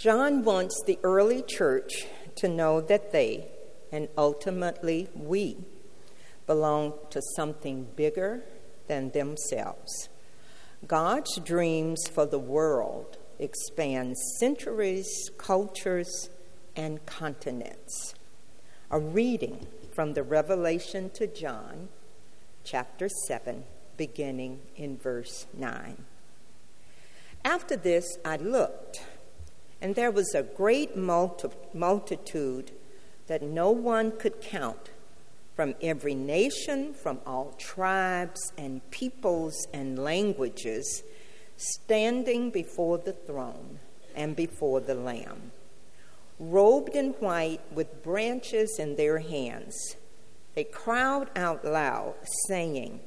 John wants the early church to know that they, and ultimately we, belong to something bigger than themselves. God's dreams for the world expand centuries, cultures, and continents. A reading from the Revelation to John, chapter 7, beginning in verse 9. After this, I looked, and there was a great multi- multitude that no one could count from every nation, from all tribes and peoples and languages, standing before the throne and before the Lamb, robed in white with branches in their hands. They cried out loud, saying,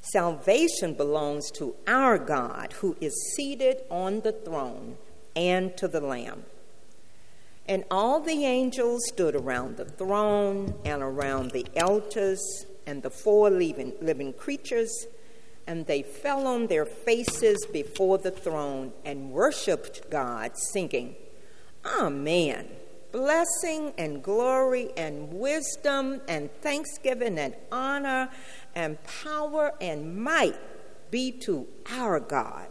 Salvation belongs to our God who is seated on the throne and to the Lamb. And all the angels stood around the throne and around the altars and the four living, living creatures, and they fell on their faces before the throne and worshiped God, singing, Amen. Blessing and glory and wisdom and thanksgiving and honor and power and might be to our God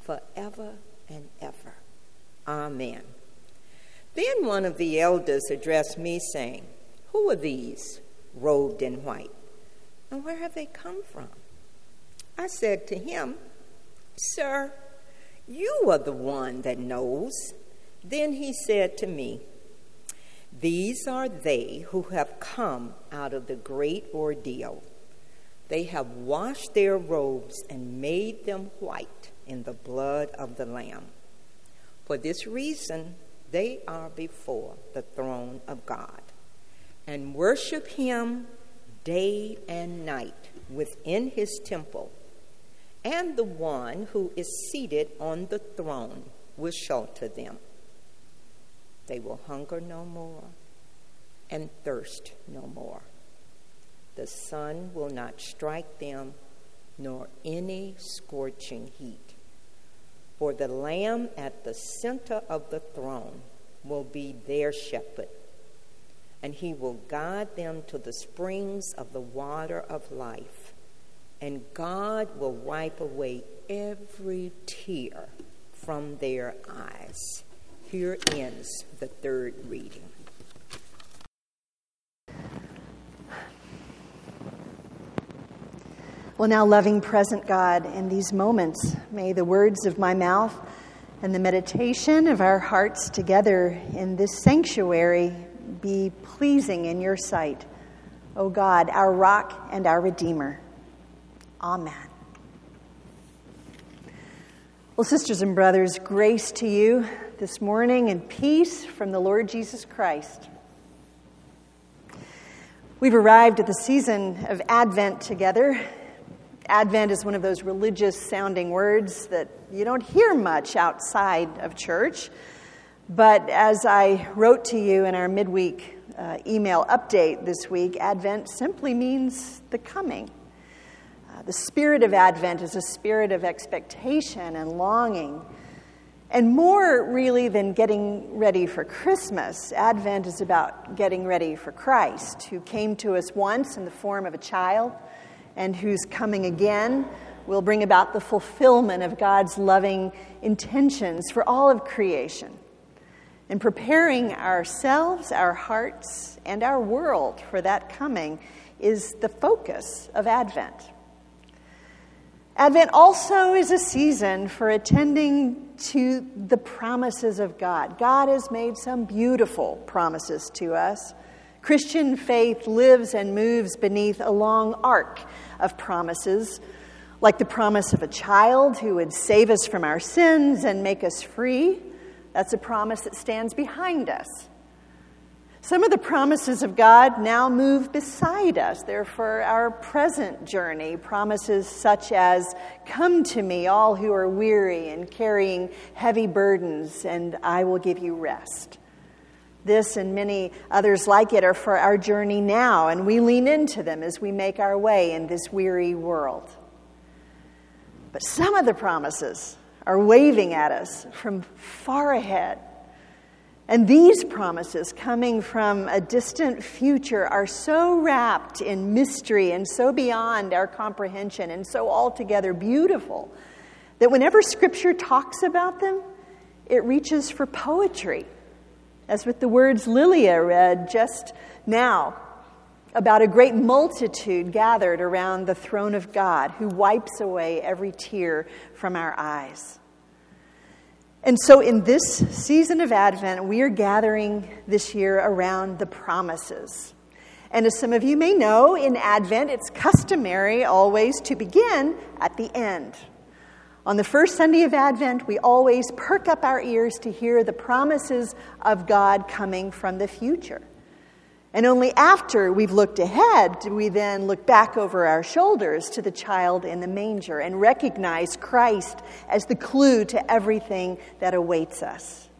forever and ever. Amen. Then one of the elders addressed me, saying, Who are these robed in white? And where have they come from? I said to him, Sir, you are the one that knows. Then he said to me, These are they who have come out of the great ordeal. They have washed their robes and made them white in the blood of the Lamb. For this reason, they are before the throne of God and worship Him day and night within His temple. And the one who is seated on the throne will shelter them. They will hunger no more and thirst no more. The sun will not strike them, nor any scorching heat. For the Lamb at the center of the throne will be their shepherd, and he will guide them to the springs of the water of life, and God will wipe away every tear from their eyes. Here ends the third reading. Well, now, loving present God, in these moments, may the words of my mouth and the meditation of our hearts together in this sanctuary be pleasing in your sight, O God, our rock and our Redeemer. Amen. Well, sisters and brothers, grace to you this morning and peace from the Lord Jesus Christ. We've arrived at the season of Advent together Advent is one of those religious sounding words that you don't hear much outside of church. But as I wrote to you in our midweek uh, email update this week, Advent simply means the coming. Uh, the spirit of Advent is a spirit of expectation and longing. And more really than getting ready for Christmas, Advent is about getting ready for Christ, who came to us once in the form of a child and whose coming again will bring about the fulfillment of God's loving intentions for all of creation. And preparing ourselves, our hearts, and our world for that coming is the focus of Advent. Advent also is a season for attending to the promises of God. God has made some beautiful promises to us. Christian faith lives and moves beneath a long arc of promises, like the promise of a child who would save us from our sins and make us free. That's a promise that stands behind us. Some of the promises of God now move beside us. They're for our present journey. Promises such as, Come to me, all who are weary and carrying heavy burdens, and I will give you rest. This and many others like it are for our journey now, and we lean into them as we make our way in this weary world. But some of the promises are waving at us from far ahead. And these promises, coming from a distant future, are so wrapped in mystery and so beyond our comprehension and so altogether beautiful that whenever Scripture talks about them, it reaches for poetry, as with the words Lilia read just now about a great multitude gathered around the throne of God who wipes away every tear from our eyes. And so, in this season of Advent, we are gathering this year around the promises. And as some of you may know, in Advent, it's customary always to begin at the end. On the first Sunday of Advent, we always perk up our ears to hear the promises of God coming from the future. And only after we've looked ahead do we then look back over our shoulders to the child in the manger and recognize Christ as the clue to everything that awaits us.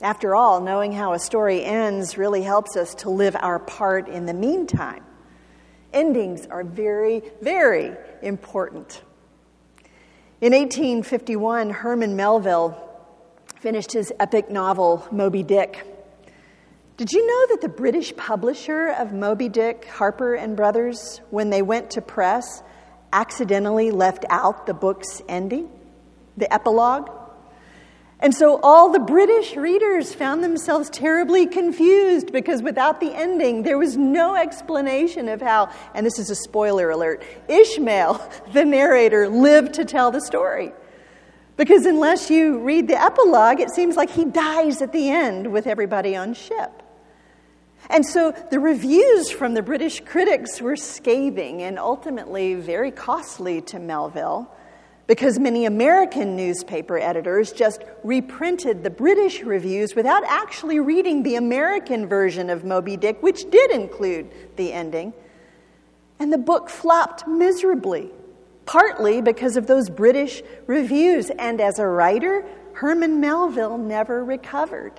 After all, knowing how a story ends really helps us to live our part in the meantime. Endings are very, very important. In 1851, Herman Melville finished his epic novel, Moby Dick. Did you know that the British publisher of Moby Dick, Harper and Brothers, when they went to press, accidentally left out the book's ending, the epilogue? And so all the British readers found themselves terribly confused because without the ending, there was no explanation of how, and this is a spoiler alert, Ishmael, the narrator, lived to tell the story. Because unless you read the epilogue, it seems like he dies at the end with everybody on ship. And so the reviews from the British critics were scathing and ultimately very costly to Melville because many American newspaper editors just reprinted the British reviews without actually reading the American version of Moby Dick, which did include the ending. And the book flopped miserably, partly because of those British reviews. And as a writer, Herman Melville never recovered.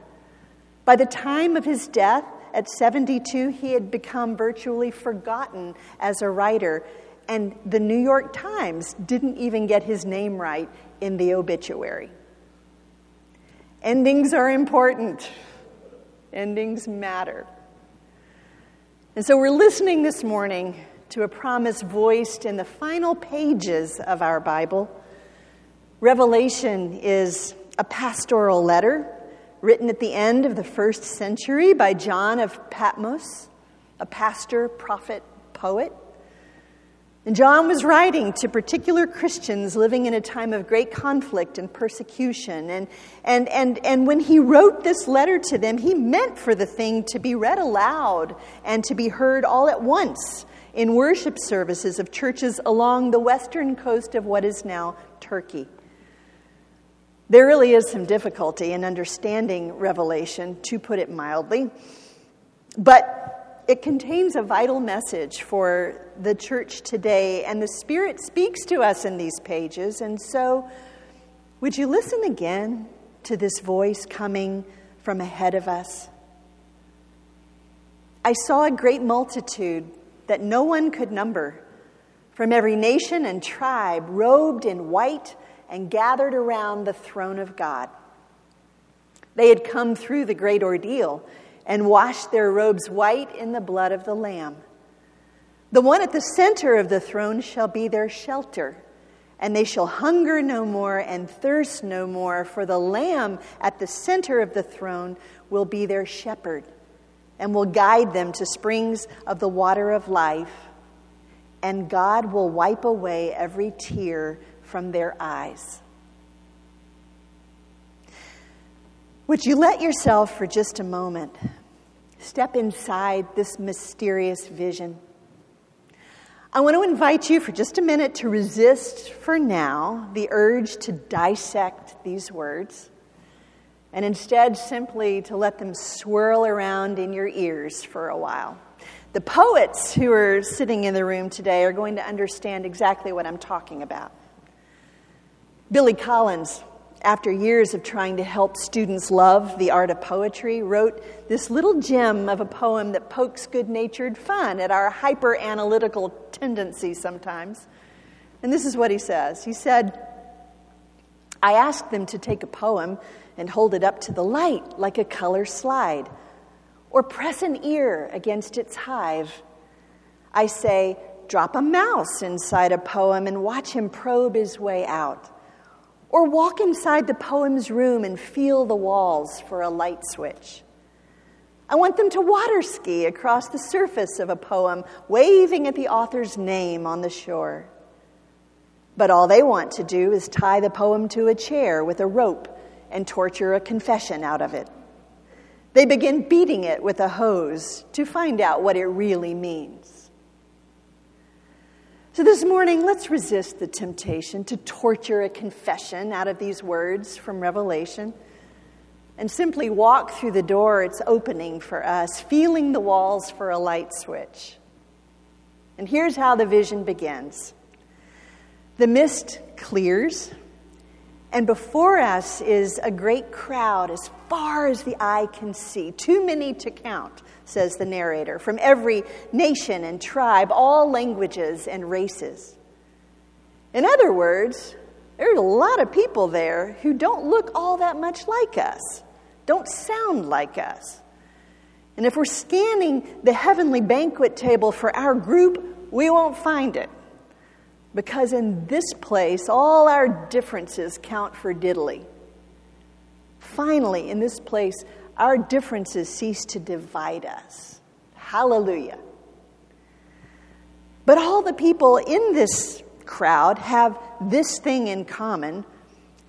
By the time of his death, at 72, he had become virtually forgotten as a writer, and the New York Times didn't even get his name right in the obituary. Endings are important, endings matter. And so we're listening this morning to a promise voiced in the final pages of our Bible. Revelation is a pastoral letter written at the end of the first century by John of Patmos, a pastor, prophet, poet. And John was writing to particular Christians living in a time of great conflict and persecution. And, and, and, and when he wrote this letter to them, he meant for the thing to be read aloud and to be heard all at once in worship services of churches along the western coast of what is now Turkey. There really is some difficulty in understanding Revelation, to put it mildly, but it contains a vital message for the church today, and the Spirit speaks to us in these pages. And so, would you listen again to this voice coming from ahead of us? I saw a great multitude that no one could number from every nation and tribe, robed in white and gathered around the throne of God. They had come through the great ordeal and washed their robes white in the blood of the Lamb. The one at the center of the throne shall be their shelter, and they shall hunger no more and thirst no more, for the Lamb at the center of the throne will be their shepherd and will guide them to springs of the water of life. And God will wipe away every tear from their eyes. Would you let yourself, for just a moment, step inside this mysterious vision? I want to invite you for just a minute to resist, for now, the urge to dissect these words, and instead simply to let them swirl around in your ears for a while. The poets who are sitting in the room today are going to understand exactly what I'm talking about. Billy Collins, after years of trying to help students love the art of poetry, wrote this little gem of a poem that pokes good natured fun at our hyper analytical tendencies sometimes. And this is what he says He said, I ask them to take a poem and hold it up to the light like a color slide, or press an ear against its hive. I say, drop a mouse inside a poem and watch him probe his way out. Or walk inside the poem's room and feel the walls for a light switch. I want them to water ski across the surface of a poem, waving at the author's name on the shore. But all they want to do is tie the poem to a chair with a rope and torture a confession out of it. They begin beating it with a hose to find out what it really means. So, this morning, let's resist the temptation to torture a confession out of these words from Revelation and simply walk through the door it's opening for us, feeling the walls for a light switch. And here's how the vision begins the mist clears, and before us is a great crowd as far as the eye can see. Too many to count, says the narrator, from every nation and tribe, all languages and races. In other words, there's a lot of people there who don't look all that much like us, don't sound like us. And if we're scanning the heavenly banquet table for our group, we won't find it. Because in this place, all our differences count for diddly. Finally, in this place, our differences cease to divide us. Hallelujah. But all the people in this crowd have this thing in common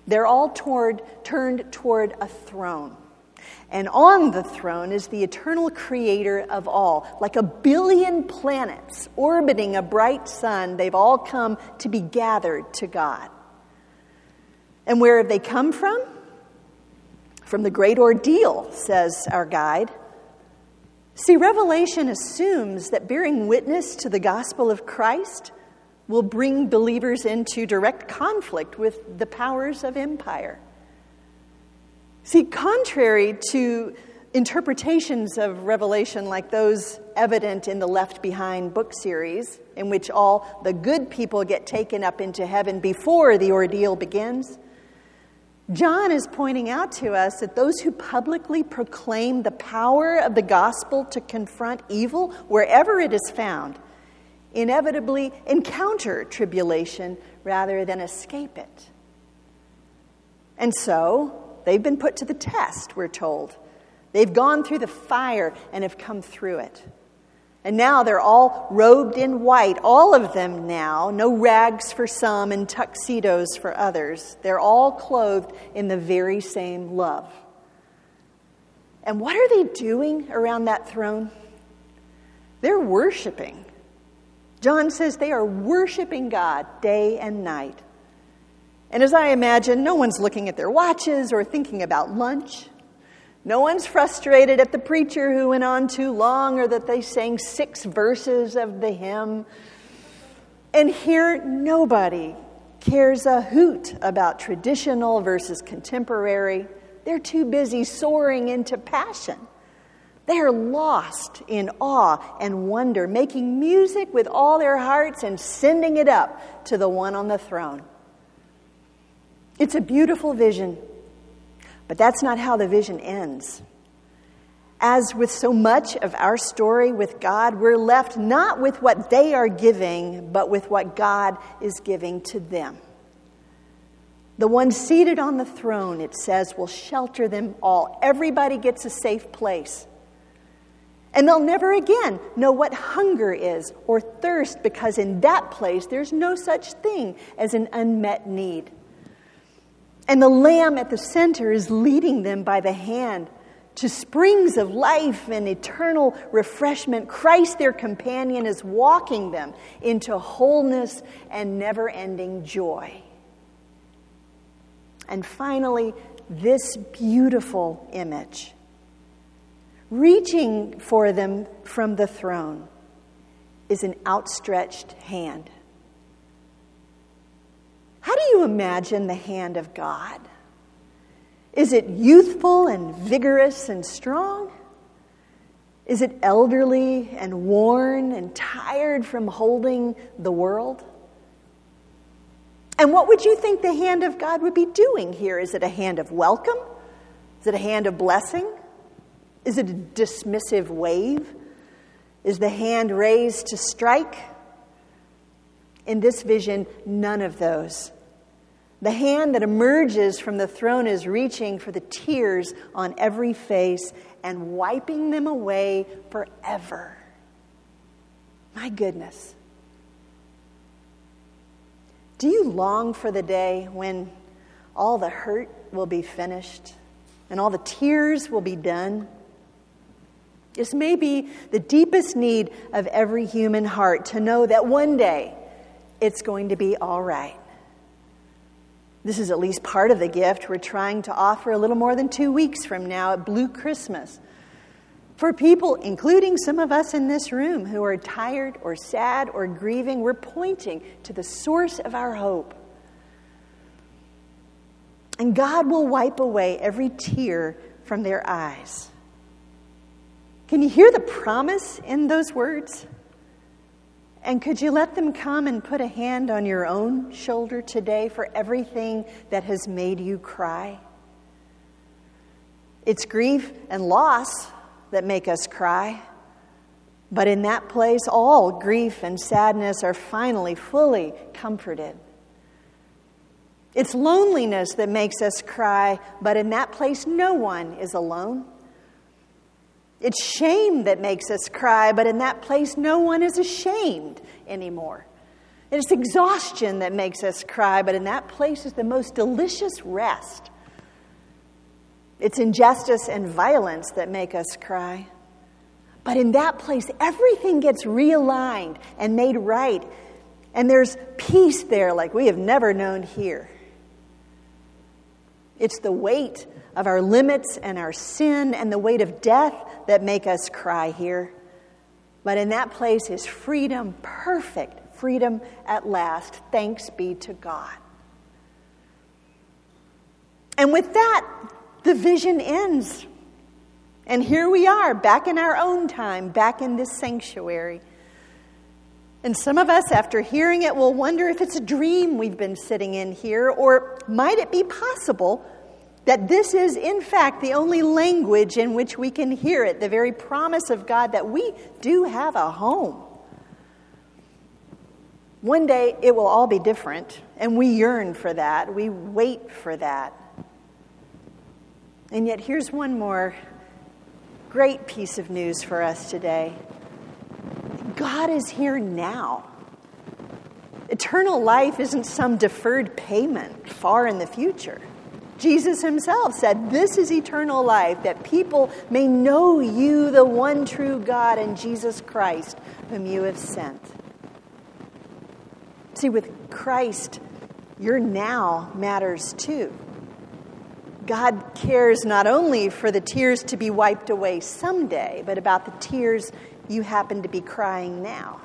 they're all toward, turned toward a throne. And on the throne is the eternal creator of all. Like a billion planets orbiting a bright sun, they've all come to be gathered to God. And where have they come from? From the great ordeal, says our guide. See, Revelation assumes that bearing witness to the gospel of Christ will bring believers into direct conflict with the powers of empire. See, contrary to interpretations of Revelation like those evident in the Left Behind book series, in which all the good people get taken up into heaven before the ordeal begins, John is pointing out to us that those who publicly proclaim the power of the gospel to confront evil wherever it is found inevitably encounter tribulation rather than escape it. And so, They've been put to the test, we're told. They've gone through the fire and have come through it. And now they're all robed in white, all of them now, no rags for some and tuxedos for others. They're all clothed in the very same love. And what are they doing around that throne? They're worshiping. John says they are worshiping God day and night. And as I imagine, no one's looking at their watches or thinking about lunch. No one's frustrated at the preacher who went on too long or that they sang six verses of the hymn. And here, nobody cares a hoot about traditional versus contemporary. They're too busy soaring into passion. They are lost in awe and wonder, making music with all their hearts and sending it up to the one on the throne. It's a beautiful vision, but that's not how the vision ends. As with so much of our story with God, we're left not with what they are giving, but with what God is giving to them. The one seated on the throne, it says, will shelter them all. Everybody gets a safe place. And they'll never again know what hunger is or thirst because in that place there's no such thing as an unmet need. And the Lamb at the center is leading them by the hand to springs of life and eternal refreshment. Christ, their companion, is walking them into wholeness and never ending joy. And finally, this beautiful image reaching for them from the throne is an outstretched hand. How do you imagine the hand of God? Is it youthful and vigorous and strong? Is it elderly and worn and tired from holding the world? And what would you think the hand of God would be doing here? Is it a hand of welcome? Is it a hand of blessing? Is it a dismissive wave? Is the hand raised to strike? In this vision, none of those. The hand that emerges from the throne is reaching for the tears on every face and wiping them away forever. My goodness. Do you long for the day when all the hurt will be finished and all the tears will be done? This may be the deepest need of every human heart to know that one day it's going to be all right. This is at least part of the gift we're trying to offer a little more than two weeks from now at Blue Christmas. For people, including some of us in this room who are tired or sad or grieving, we're pointing to the source of our hope. And God will wipe away every tear from their eyes. Can you hear the promise in those words? And could you let them come and put a hand on your own shoulder today for everything that has made you cry? It's grief and loss that make us cry. But in that place, all grief and sadness are finally fully comforted. It's loneliness that makes us cry, but in that place, no one is alone. It's shame that makes us cry, but in that place, no one is ashamed anymore. It's exhaustion that makes us cry, but in that place is the most delicious rest. It's injustice and violence that make us cry. But in that place, everything gets realigned and made right, and there's peace there like we have never known here. It's the weight of our limits and our sin and the weight of death that make us cry here. But in that place is freedom, perfect freedom at last. Thanks be to God. And with that, the vision ends. And here we are, back in our own time, back in this sanctuary. And some of us, after hearing it, will wonder if it's a dream we've been sitting in here, or might it be possible that this is, in fact, the only language in which we can hear it, the very promise of God that we do have a home. One day it will all be different, and we yearn for that. We wait for that. And yet, here's one more great piece of news for us today God is here now. Eternal life isn't some deferred payment far in the future. Jesus himself said, This is eternal life, that people may know you, the one true God, and Jesus Christ, whom you have sent. See, with Christ, your now matters too. God cares not only for the tears to be wiped away someday, but about the tears you happen to be crying now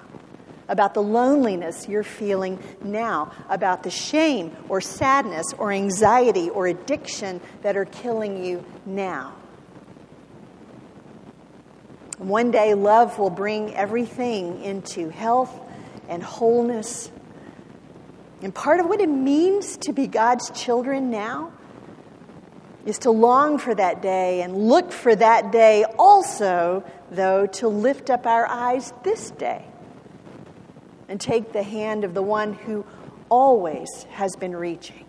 about the loneliness you're feeling now, about the shame or sadness or anxiety or addiction that are killing you now. One day, love will bring everything into health and wholeness. And part of what it means to be God's children now is to long for that day and look for that day also, though, to lift up our eyes this day and take the hand of the one who always has been reaching,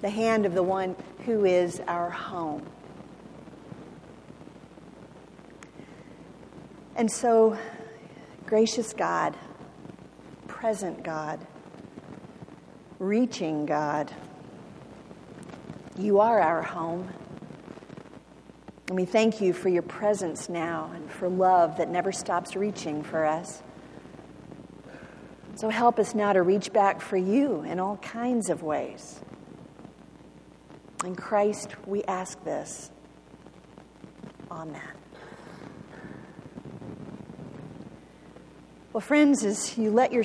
the hand of the one who is our home. And so, gracious God, present God, reaching God, you are our home. And we thank you for your presence now and for love that never stops reaching for us. So help us now to reach back for you in all kinds of ways. In Christ, we ask this. Amen. Well, friends, as you let your